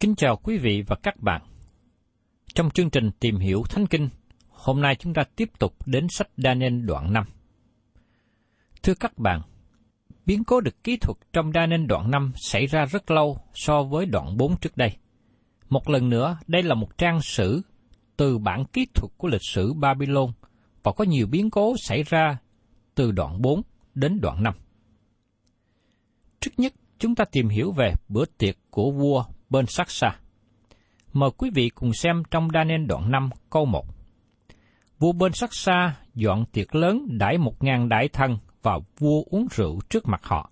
Kính chào quý vị và các bạn. Trong chương trình Tìm hiểu Thánh Kinh, hôm nay chúng ta tiếp tục đến sách Daniel đoạn 5. Thưa các bạn, biến cố được kỹ thuật trong Daniel đoạn 5 xảy ra rất lâu so với đoạn 4 trước đây. Một lần nữa, đây là một trang sử từ bản kỹ thuật của lịch sử Babylon và có nhiều biến cố xảy ra từ đoạn 4 đến đoạn 5. Trước nhất, chúng ta tìm hiểu về bữa tiệc của vua bên sát xa. Mời quý vị cùng xem trong Daniel đoạn 5 câu 1. Vua bên sát xa dọn tiệc lớn đãi một ngàn đại thần và vua uống rượu trước mặt họ.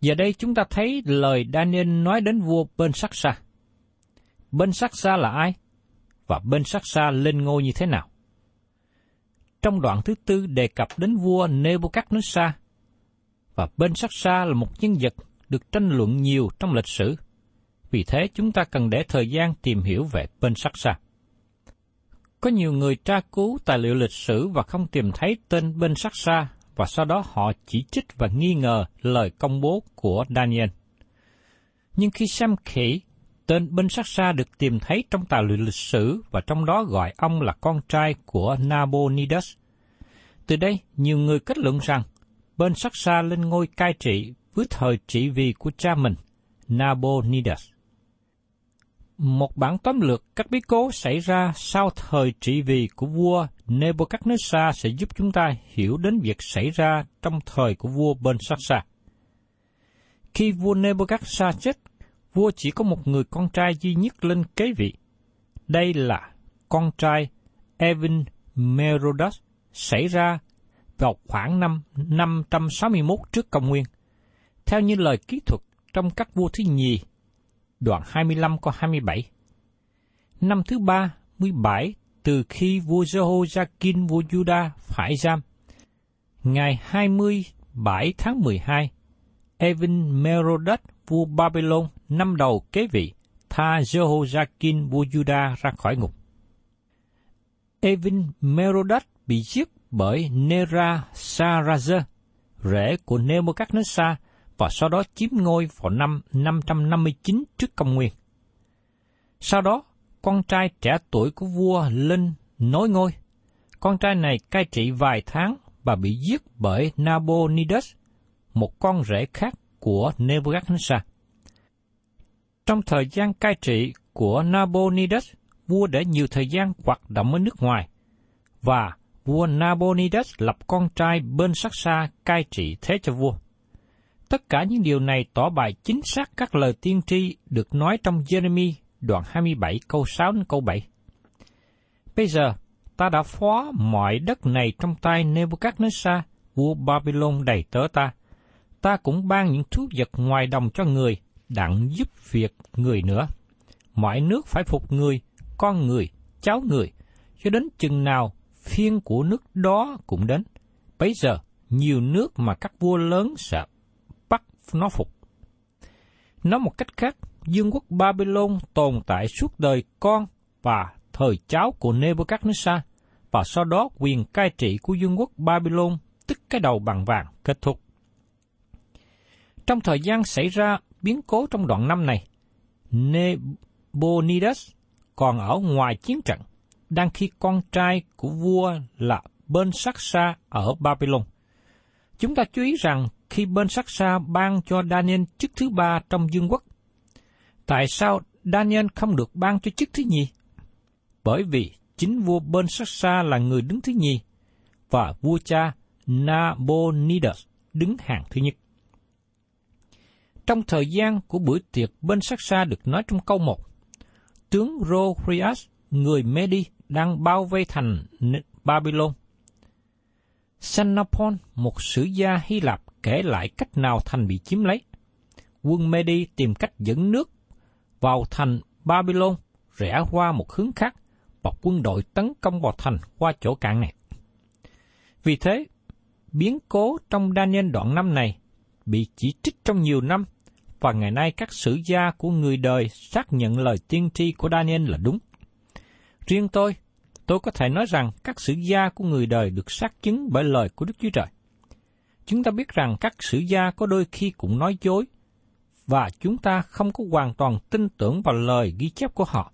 Giờ đây chúng ta thấy lời Daniel nói đến vua bên sắc xa. Bên sắc xa là ai? Và bên sắc xa lên ngôi như thế nào? Trong đoạn thứ tư đề cập đến vua Nebuchadnezzar, và bên sắc xa là một nhân vật được tranh luận nhiều trong lịch sử. Vì thế chúng ta cần để thời gian tìm hiểu về bên sắc xa. Có nhiều người tra cứu tài liệu lịch sử và không tìm thấy tên bên sắc xa, và sau đó họ chỉ trích và nghi ngờ lời công bố của Daniel. Nhưng khi xem kỹ, tên bên sắc xa được tìm thấy trong tài liệu lịch sử và trong đó gọi ông là con trai của Nabonidus. Từ đây, nhiều người kết luận rằng bên sắc xa lên ngôi cai trị với thời trị vì của cha mình, Nabonidus. Một bản tóm lược các bí cố xảy ra sau thời trị vì của vua Nebuchadnezzar sẽ giúp chúng ta hiểu đến việc xảy ra trong thời của vua bên sắc xa. Khi vua Nebuchadnezzar chết, vua chỉ có một người con trai duy nhất lên kế vị. Đây là con trai Evin Merodach xảy ra vào khoảng năm 561 trước công nguyên. Theo như lời kỹ thuật trong các vua thứ nhì, đoạn 25 câu 27. Năm thứ ba, 17 từ khi vua Jehoiakim vua Juda phải giam. Ngày 27 tháng 12, Evin Merodach vua Babylon năm đầu kế vị, tha Jehoiakim vua Juda ra khỏi ngục. Evin Merodach bị giết bởi Nera Sarazer, rể của Nebuchadnezzar, và sau đó chiếm ngôi vào năm 559 trước công nguyên. Sau đó, con trai trẻ tuổi của vua lên nối ngôi. Con trai này cai trị vài tháng và bị giết bởi Nabonidus, một con rể khác của Nebuchadnezzar. Trong thời gian cai trị của Nabonidus, vua để nhiều thời gian hoạt động ở nước ngoài, và vua Nabonidus lập con trai bên sắc xa cai trị thế cho vua. Tất cả những điều này tỏ bài chính xác các lời tiên tri được nói trong Jeremy đoạn 27 câu 6 đến câu 7. Bây giờ, ta đã phó mọi đất này trong tay Nebuchadnezzar, vua Babylon đầy tớ ta. Ta cũng ban những thú vật ngoài đồng cho người, đặng giúp việc người nữa. Mọi nước phải phục người, con người, cháu người, cho đến chừng nào phiên của nước đó cũng đến. Bây giờ, nhiều nước mà các vua lớn sẽ nó phục. Nói một cách khác, dương quốc Babylon tồn tại suốt đời con và thời cháu của Nebuchadnezzar, và sau đó quyền cai trị của dương quốc Babylon, tức cái đầu bằng vàng, kết thúc. Trong thời gian xảy ra biến cố trong đoạn năm này, Nabonidus còn ở ngoài chiến trận, đang khi con trai của vua là bên sắc Sa ở Babylon. Chúng ta chú ý rằng khi bên sắc xa ban cho Daniel chức thứ ba trong dương quốc, tại sao Daniel không được ban cho chức thứ nhì? Bởi vì chính vua bên sắc xa là người đứng thứ nhì, và vua cha Nabonidus đứng hàng thứ nhất. Trong thời gian của buổi tiệc bên sắc xa được nói trong câu 1, tướng Rohrias, người Medi, đang bao vây thành Babylon. Xenopon, một sử gia Hy Lạp kể lại cách nào thành bị chiếm lấy. Quân Medi tìm cách dẫn nước vào thành Babylon, rẽ qua một hướng khác, và quân đội tấn công vào thành qua chỗ cạn này. Vì thế, biến cố trong Daniel đoạn năm này bị chỉ trích trong nhiều năm, và ngày nay các sử gia của người đời xác nhận lời tiên tri của Daniel là đúng. Riêng tôi, tôi có thể nói rằng các sử gia của người đời được xác chứng bởi lời của Đức Chúa Trời. Chúng ta biết rằng các sử gia có đôi khi cũng nói dối, và chúng ta không có hoàn toàn tin tưởng vào lời ghi chép của họ.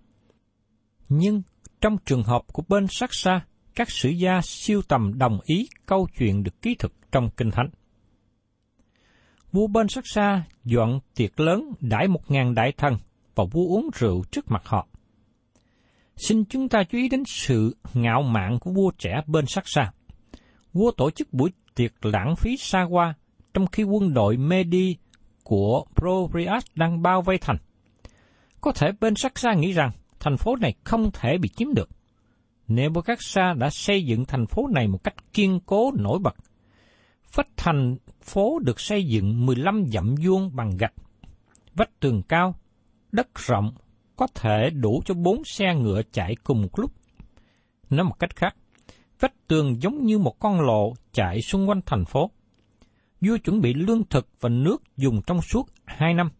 Nhưng trong trường hợp của bên sắc xa, các sử gia siêu tầm đồng ý câu chuyện được ký thực trong Kinh Thánh. Vua bên sắc xa dọn tiệc lớn đãi một ngàn đại thần và vua uống rượu trước mặt họ. Xin chúng ta chú ý đến sự ngạo mạn của vua trẻ bên sắc xa. Vua tổ chức buổi tiệc lãng phí xa qua trong khi quân đội Medi của Probrias đang bao vây thành. Có thể bên sắc xa nghĩ rằng thành phố này không thể bị chiếm được. Nebuchadnezzar đã xây dựng thành phố này một cách kiên cố nổi bật. Vách thành phố được xây dựng 15 dặm vuông bằng gạch. Vách tường cao, đất rộng, có thể đủ cho bốn xe ngựa chạy cùng một lúc. Nói một cách khác, vách tường giống như một con lộ chạy xung quanh thành phố. Vua chuẩn bị lương thực và nước dùng trong suốt hai năm.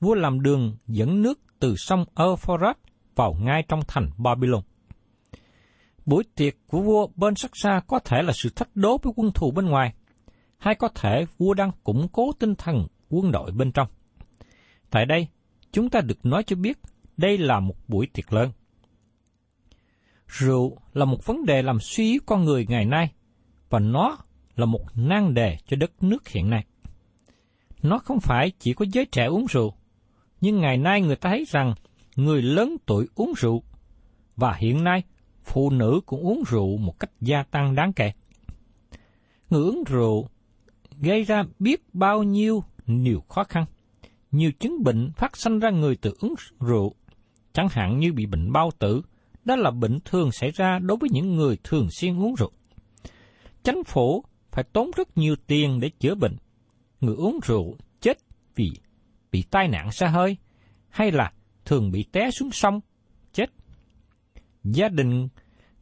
Vua làm đường dẫn nước từ sông Euphrates vào ngay trong thành Babylon. Buổi tiệc của vua bên sắc xa có thể là sự thách đố với quân thù bên ngoài, hay có thể vua đang củng cố tinh thần quân đội bên trong. Tại đây, chúng ta được nói cho biết đây là một buổi tiệc lớn. Rượu là một vấn đề làm suy yếu con người ngày nay, và nó là một nan đề cho đất nước hiện nay. Nó không phải chỉ có giới trẻ uống rượu, nhưng ngày nay người ta thấy rằng người lớn tuổi uống rượu, và hiện nay phụ nữ cũng uống rượu một cách gia tăng đáng kể. Người uống rượu gây ra biết bao nhiêu nhiều khó khăn. Nhiều chứng bệnh phát sinh ra người từ uống rượu, chẳng hạn như bị bệnh bao tử, đó là bệnh thường xảy ra đối với những người thường xuyên uống rượu. Chánh phủ phải tốn rất nhiều tiền để chữa bệnh. Người uống rượu chết vì bị tai nạn xa hơi, hay là thường bị té xuống sông, chết. Gia đình,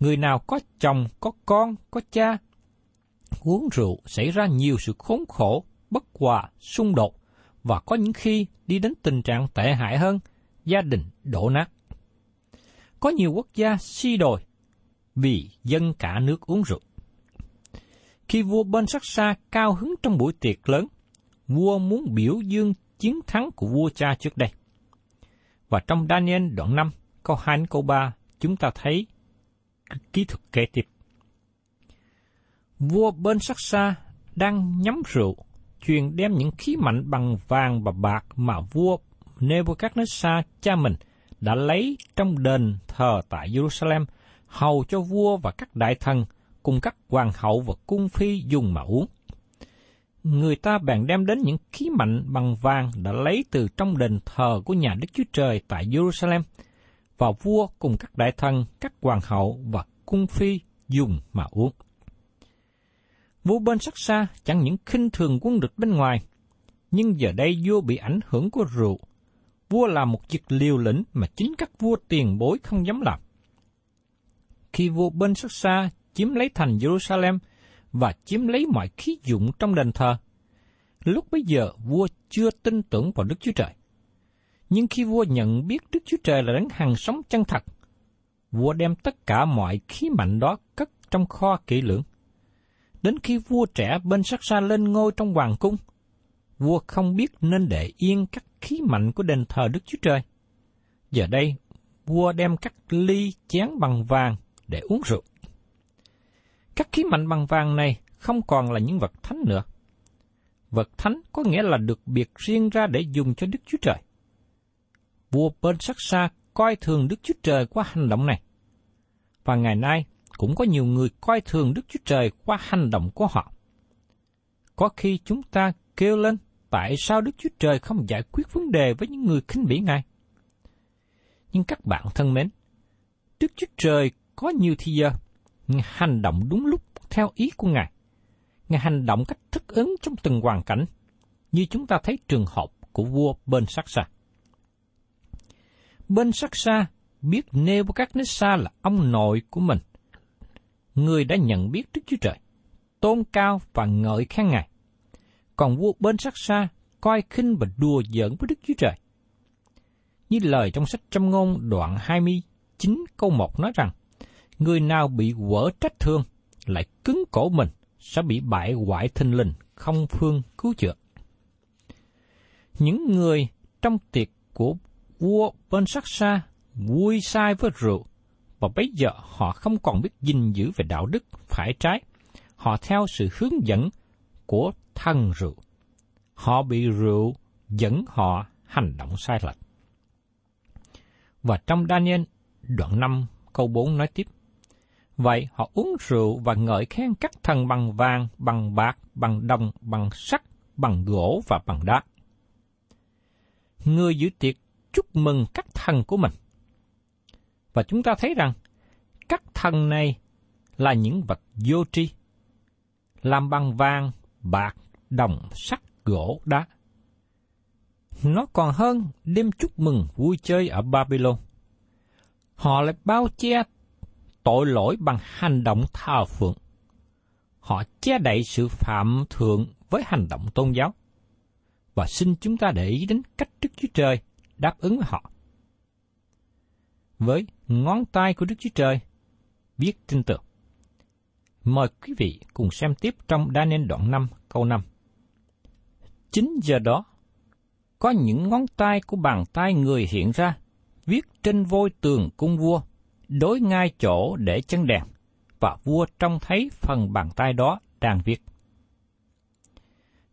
người nào có chồng, có con, có cha, uống rượu xảy ra nhiều sự khốn khổ, bất hòa, xung đột, và có những khi đi đến tình trạng tệ hại hơn, gia đình đổ nát. Có nhiều quốc gia si đồi vì dân cả nước uống rượu. Khi vua bên sắc xa cao hứng trong buổi tiệc lớn, vua muốn biểu dương chiến thắng của vua cha trước đây. Và trong Daniel đoạn 5, câu 2 đến câu 3, chúng ta thấy kỹ thuật kế tiếp. Vua bên sắc xa đang nhắm rượu, truyền đem những khí mạnh bằng vàng và bạc mà vua Nebuchadnezzar cha mình đã lấy trong đền thờ tại Jerusalem hầu cho vua và các đại thần cùng các hoàng hậu và cung phi dùng mà uống. Người ta bèn đem đến những khí mạnh bằng vàng đã lấy từ trong đền thờ của nhà Đức Chúa Trời tại Jerusalem, và vua cùng các đại thần, các hoàng hậu và cung phi dùng mà uống. Vua bên sắc xa chẳng những khinh thường quân địch bên ngoài, nhưng giờ đây vua bị ảnh hưởng của rượu. Vua làm một việc liều lĩnh mà chính các vua tiền bối không dám làm. Khi vua bên sắc xa chiếm lấy thành Jerusalem và chiếm lấy mọi khí dụng trong đền thờ, lúc bấy giờ vua chưa tin tưởng vào Đức Chúa Trời. Nhưng khi vua nhận biết Đức Chúa Trời là đấng hằng sống chân thật, vua đem tất cả mọi khí mạnh đó cất trong kho kỹ lưỡng. Đến khi vua trẻ bên sắc xa lên ngôi trong hoàng cung, vua không biết nên để yên các khí mạnh của đền thờ Đức Chúa Trời. Giờ đây, vua đem các ly chén bằng vàng để uống rượu. Các khí mạnh bằng vàng này không còn là những vật thánh nữa. Vật thánh có nghĩa là được biệt riêng ra để dùng cho Đức Chúa Trời. Vua bên sắc xa coi thường Đức Chúa Trời qua hành động này. Và ngày nay cũng có nhiều người coi thường Đức Chúa Trời qua hành động của họ. Có khi chúng ta kêu lên tại sao Đức Chúa Trời không giải quyết vấn đề với những người khinh bỉ Ngài. Nhưng các bạn thân mến, Đức Chúa Trời có nhiều thì giờ, Ngài hành động đúng lúc theo ý của Ngài. Ngài hành động cách thức ứng trong từng hoàn cảnh, như chúng ta thấy trường hợp của vua bên sắc xa. Bên sắc xa biết Nebuchadnezzar là ông nội của mình, người đã nhận biết Đức Chúa Trời, tôn cao và ngợi khen Ngài. Còn vua bên sắc xa coi khinh và đùa giỡn với Đức Chúa Trời. Như lời trong sách trăm ngôn đoạn 29 câu 1 nói rằng, người nào bị quở trách thương lại cứng cổ mình sẽ bị bại hoại thinh linh, không phương cứu chữa. Những người trong tiệc của vua bên sắc xa vui sai với rượu, và bây giờ họ không còn biết gìn giữ về đạo đức phải trái. Họ theo sự hướng dẫn của thân rượu. Họ bị rượu dẫn họ hành động sai lệch. Và trong Daniel đoạn 5 câu 4 nói tiếp. Vậy họ uống rượu và ngợi khen các thần bằng vàng, bằng bạc, bằng đồng, bằng sắt, bằng gỗ và bằng đá. Người giữ tiệc chúc mừng các thần của mình. Và chúng ta thấy rằng các thần này là những vật vô tri, làm bằng vàng, bạc, đồng, sắt, gỗ, đá. Nó còn hơn đêm chúc mừng vui chơi ở Babylon. Họ lại bao che tội lỗi bằng hành động thờ phượng. Họ che đậy sự phạm thượng với hành động tôn giáo. Và xin chúng ta để ý đến cách Đức Chúa Trời đáp ứng với họ. Với ngón tay của Đức Chúa Trời, viết trên tường. Mời quý vị cùng xem tiếp trong Daniel đoạn 5 câu 5. Chính giờ đó, có những ngón tay của bàn tay người hiện ra, viết trên vôi tường cung vua, đối ngay chỗ để chân đèn, và vua trông thấy phần bàn tay đó đang viết.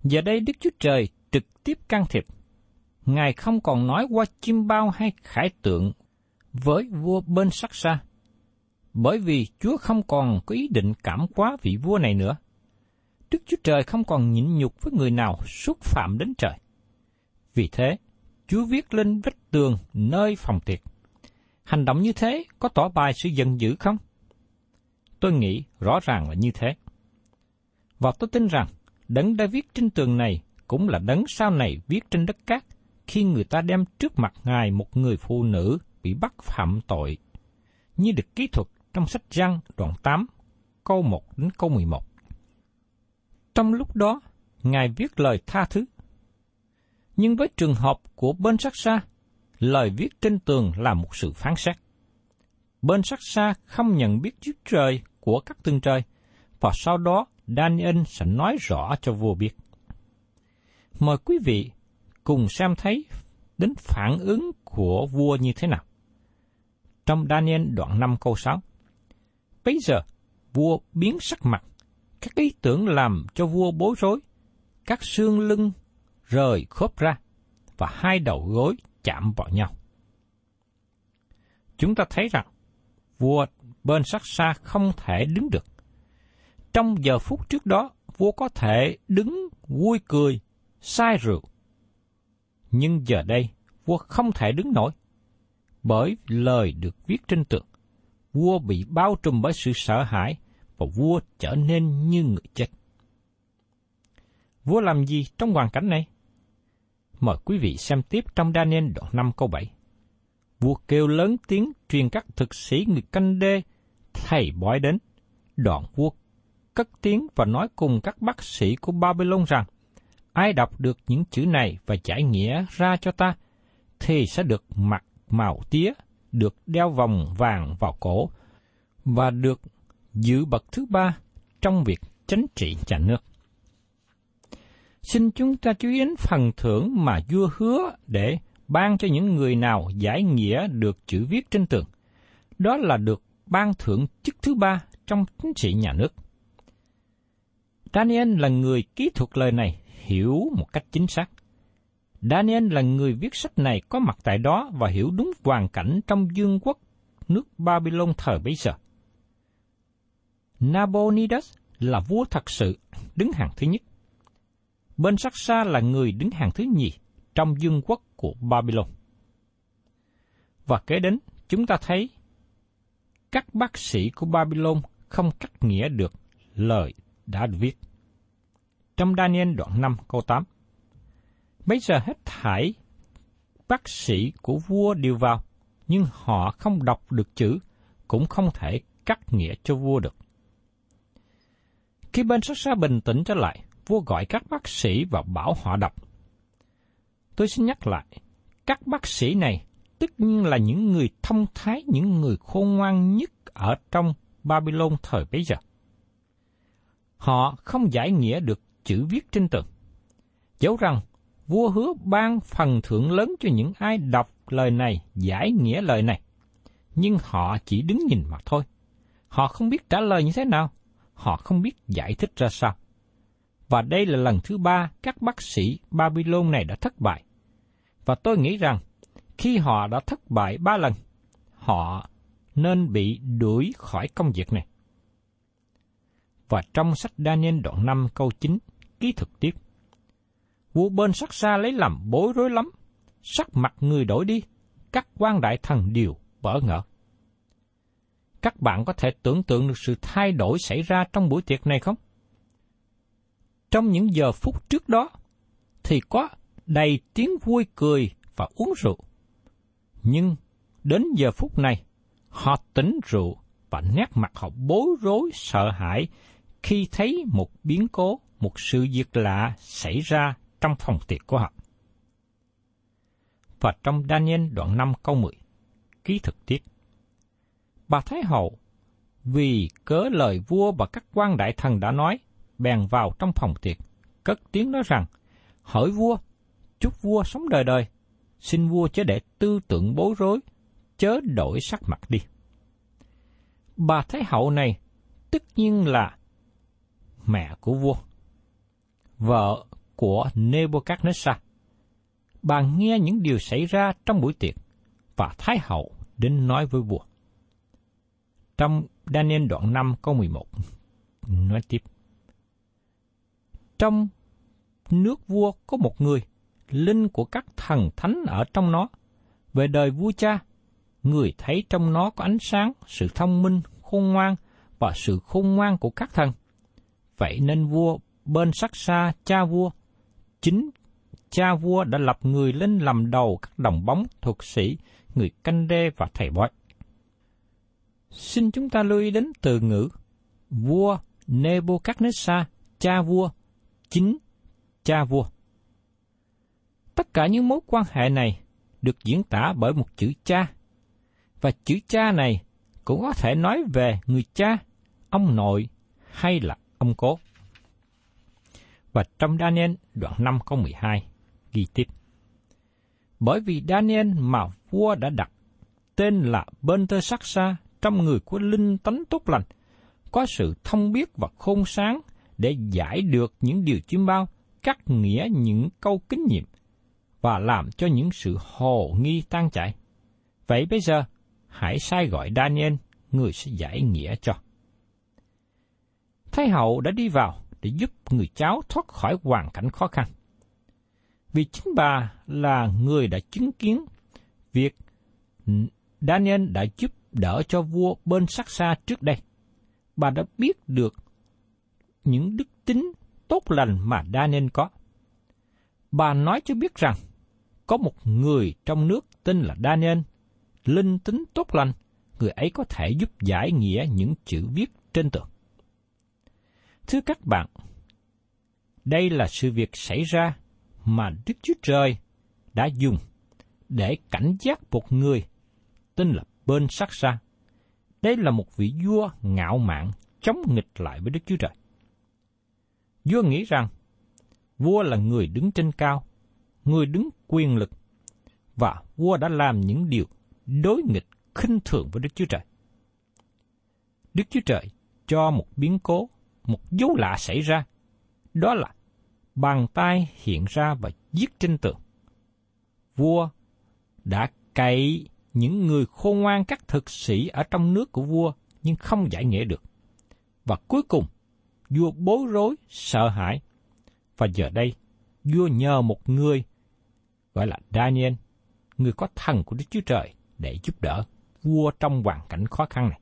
Giờ đây Đức Chúa Trời trực tiếp can thiệp. Ngài không còn nói qua chim bao hay khải tượng với vua bên sắc xa, bởi vì Chúa không còn có ý định cảm hóa vị vua này nữa. Đức Chúa Trời không còn nhịn nhục với người nào xúc phạm đến trời. Vì thế, Chúa viết lên vách tường nơi phòng tiệc. Hành động như thế có tỏ bài sự giận dữ không? Tôi nghĩ rõ ràng là như thế. Và tôi tin rằng, đấng đã viết trên tường này cũng là đấng sau này viết trên đất cát khi người ta đem trước mặt Ngài một người phụ nữ bị bắt phạm tội, như được kỹ thuật trong sách Giăng đoạn 8, câu 1 đến câu 11. Trong lúc đó, Ngài viết lời tha thứ. Nhưng với trường hợp của bên sắc xa, lời viết trên tường là một sự phán xét. Bên sắc xa không nhận biết Chúa Trời của các tương trời, và sau đó Daniel sẽ nói rõ cho vua biết. Mời quý vị cùng xem thấy đến phản ứng của vua như thế nào. Trong Daniel đoạn 5 câu 6. Bây giờ, vua biến sắc mặt, các ý tưởng làm cho vua bối rối, các xương lưng rời khớp ra, và hai đầu gối chạm vào nhau. Chúng ta thấy rằng vua bên sắc xa không thể đứng được. Trong giờ phút trước đó, vua có thể đứng vui cười, sai rượu. Nhưng giờ đây, vua không thể đứng nổi, bởi lời được viết trên tượng, Vua bị bao trùm bởi sự sợ hãi và vua trở nên như người chết. Vua làm gì trong hoàn cảnh này? Mời quý vị xem tiếp trong Daniel đoạn 5 câu 7. Vua kêu lớn tiếng truyền các thực sĩ người canh đê, thầy bói đến. Đoạn vua cất tiếng và nói cùng các bác sĩ của Babylon rằng, ai đọc được những chữ này và giải nghĩa ra cho ta, thì sẽ được mặc màu tía, được đeo vòng vàng vào cổ, và được dự bậc thứ ba trong việc chánh trị nhà nước. Xin chúng ta chú ý đến phần thưởng mà vua hứa để ban cho những người nào giải nghĩa được chữ viết trên tường. Đó là được ban thưởng chức thứ ba trong chính trị nhà nước. Daniel là người kỹ thuật lời này hiểu một cách chính xác. Daniel là người viết sách này có mặt tại đó và hiểu đúng hoàn cảnh trong dương quốc nước Babylon thời bấy giờ. Nabonidus là vua thật sự đứng hàng thứ nhất. Bên sắc xa là người đứng hàng thứ nhì trong dương quốc của Babylon. Và kế đến, chúng ta thấy các bác sĩ của Babylon không cắt nghĩa được lời đã viết. Trong Daniel đoạn 5 câu 8 Bây giờ hết thải bác sĩ của vua đều vào, nhưng họ không đọc được chữ, cũng không thể cắt nghĩa cho vua được. Khi bên sát xa bình tĩnh trở lại, vua gọi các bác sĩ và bảo họ đọc. Tôi xin nhắc lại, các bác sĩ này tất nhiên là những người thông thái, những người khôn ngoan nhất ở trong Babylon thời bấy giờ. Họ không giải nghĩa được chữ viết trên tường. Dẫu rằng vua hứa ban phần thưởng lớn cho những ai đọc lời này, giải nghĩa lời này. Nhưng họ chỉ đứng nhìn mà thôi. Họ không biết trả lời như thế nào. Họ không biết giải thích ra sao. Và đây là lần thứ ba các bác sĩ Babylon này đã thất bại. Và tôi nghĩ rằng khi họ đã thất bại ba lần, họ nên bị đuổi khỏi công việc này. Và trong sách Daniel đoạn 5 câu 9, ký thực tiếp. Vua bên sắc xa lấy làm bối rối lắm, sắc mặt người đổi đi, các quan đại thần đều bỡ ngỡ. Các bạn có thể tưởng tượng được sự thay đổi xảy ra trong buổi tiệc này không? Trong những giờ phút trước đó, thì có đầy tiếng vui cười và uống rượu. Nhưng đến giờ phút này, họ tỉnh rượu và nét mặt họ bối rối sợ hãi khi thấy một biến cố, một sự việc lạ xảy ra trong phòng tiệc của họ. Và trong Daniel đoạn 5 câu 10, ký thực tiết. Bà Thái Hậu, vì cớ lời vua và các quan đại thần đã nói, bèn vào trong phòng tiệc, cất tiếng nói rằng, hỏi vua, chúc vua sống đời đời, xin vua chớ để tư tưởng bối rối, chớ đổi sắc mặt đi. Bà Thái Hậu này tất nhiên là mẹ của vua, vợ của Nebuchadnezzar. Bà nghe những điều xảy ra trong buổi tiệc, và Thái Hậu đến nói với vua. Trong Daniel đoạn 5 câu 11, nói tiếp. Trong nước vua có một người, linh của các thần thánh ở trong nó. Về đời vua cha, người thấy trong nó có ánh sáng, sự thông minh, khôn ngoan và sự khôn ngoan của các thần. Vậy nên vua bên sắc xa cha vua, chính cha vua đã lập người lên làm đầu các đồng bóng, thuật sĩ, người canh đê và thầy bói. Xin chúng ta lưu ý đến từ ngữ vua Nebuchadnezzar, cha vua, chính cha vua. Tất cả những mối quan hệ này được diễn tả bởi một chữ cha, và chữ cha này cũng có thể nói về người cha, ông nội hay là ông cố. Và trong Daniel đoạn 5 câu 12 ghi tiếp. Bởi vì Daniel mà vua đã đặt tên là Bên Tơ Sắc Sa trong người của linh tánh tốt lành, có sự thông biết và khôn sáng để giải được những điều chiêm bao, cắt nghĩa những câu kinh nghiệm, và làm cho những sự hồ nghi tan chảy. Vậy bây giờ, hãy sai gọi Daniel, người sẽ giải nghĩa cho. Thái hậu đã đi vào để giúp người cháu thoát khỏi hoàn cảnh khó khăn. Vì chính bà là người đã chứng kiến việc Daniel đã giúp đỡ cho vua bên sắc xa trước đây. Bà đã biết được những đức tính tốt lành mà Daniel có. Bà nói cho biết rằng, có một người trong nước tên là Daniel, linh tính tốt lành, người ấy có thể giúp giải nghĩa những chữ viết trên tường. Thưa các bạn, đây là sự việc xảy ra mà Đức Chúa Trời đã dùng để cảnh giác một người tên là Bên Sắc xa, Đây là một vị vua ngạo mạn chống nghịch lại với Đức Chúa Trời. Vua nghĩ rằng vua là người đứng trên cao, người đứng quyền lực, và vua đã làm những điều đối nghịch khinh thường với Đức Chúa Trời. Đức Chúa Trời cho một biến cố, một dấu lạ xảy ra, đó là bàn tay hiện ra và giết trên tường. Vua đã cậy những người khôn ngoan các thực sĩ ở trong nước của vua nhưng không giải nghĩa được. Và cuối cùng, vua bối rối, sợ hãi. Và giờ đây, vua nhờ một người gọi là Daniel, người có thần của Đức Chúa Trời để giúp đỡ vua trong hoàn cảnh khó khăn này.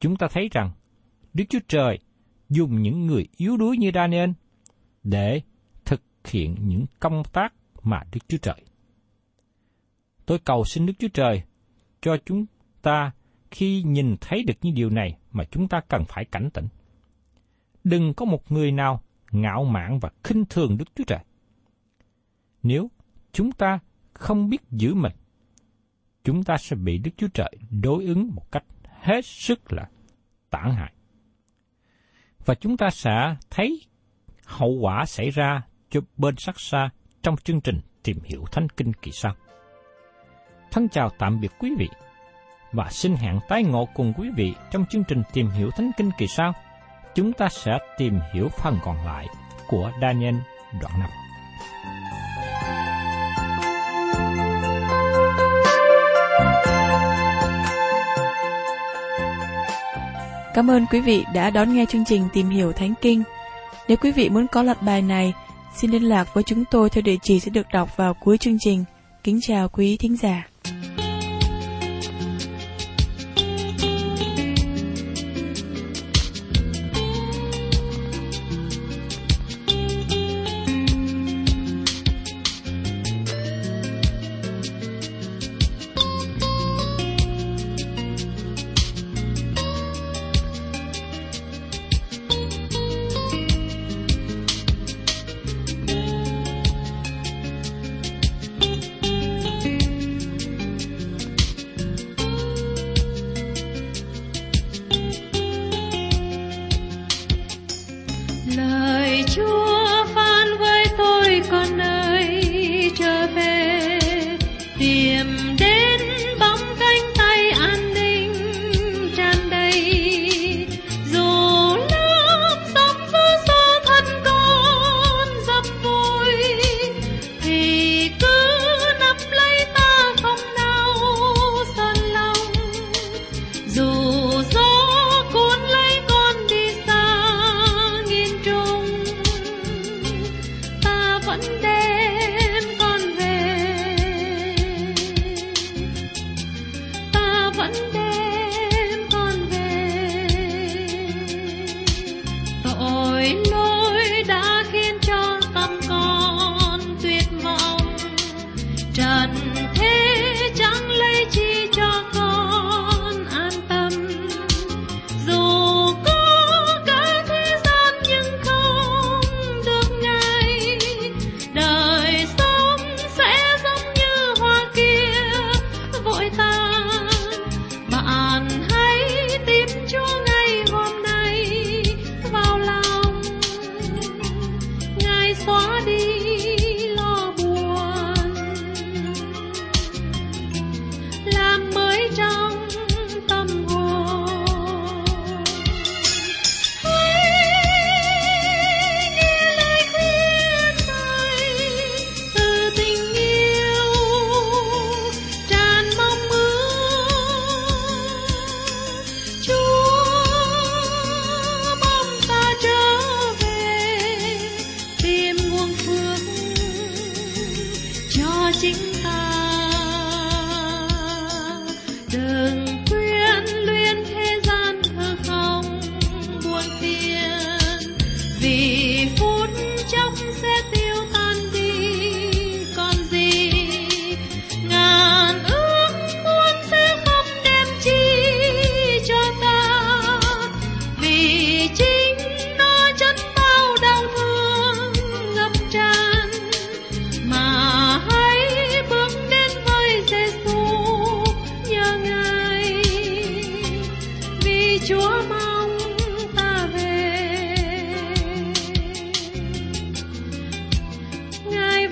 Chúng ta thấy rằng Đức Chúa Trời dùng những người yếu đuối như Daniel để thực hiện những công tác mà Đức Chúa Trời. Tôi cầu xin Đức Chúa Trời cho chúng ta khi nhìn thấy được những điều này mà chúng ta cần phải cảnh tỉnh. Đừng có một người nào ngạo mạn và khinh thường Đức Chúa Trời. Nếu chúng ta không biết giữ mình, chúng ta sẽ bị Đức Chúa Trời đối ứng một cách hết sức là tản hại. Và chúng ta sẽ thấy hậu quả xảy ra cho bên sắc xa trong chương trình tìm hiểu Thánh Kinh kỳ sau. Thân chào tạm biệt quý vị và xin hẹn tái ngộ cùng quý vị trong chương trình tìm hiểu Thánh Kinh kỳ sau. Chúng ta sẽ tìm hiểu phần còn lại của Daniel đoạn 5. Cảm ơn quý vị đã đón nghe chương trình Tìm hiểu Thánh Kinh. Nếu quý vị muốn có loạt bài này, xin liên lạc với chúng tôi theo địa chỉ sẽ được đọc vào cuối chương trình. Kính chào quý thính giả.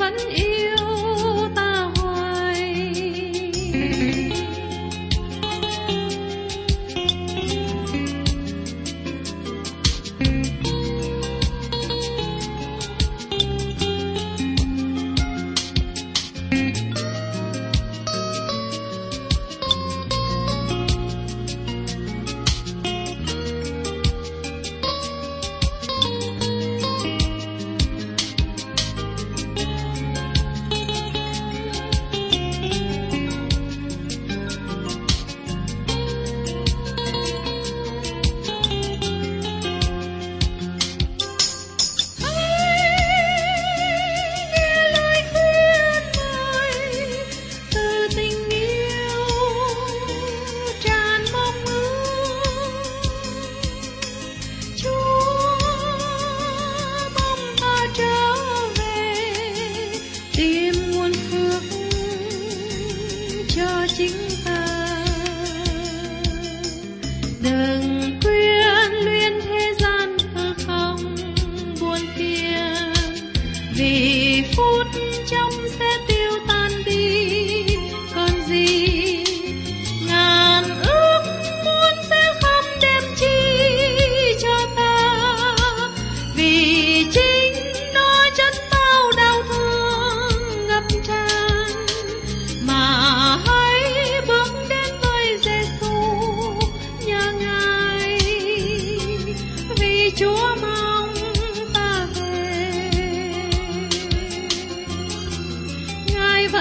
Vẫn yêu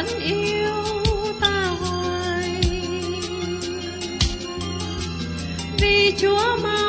vẫn yêu ta hoài. Vì Chúa mong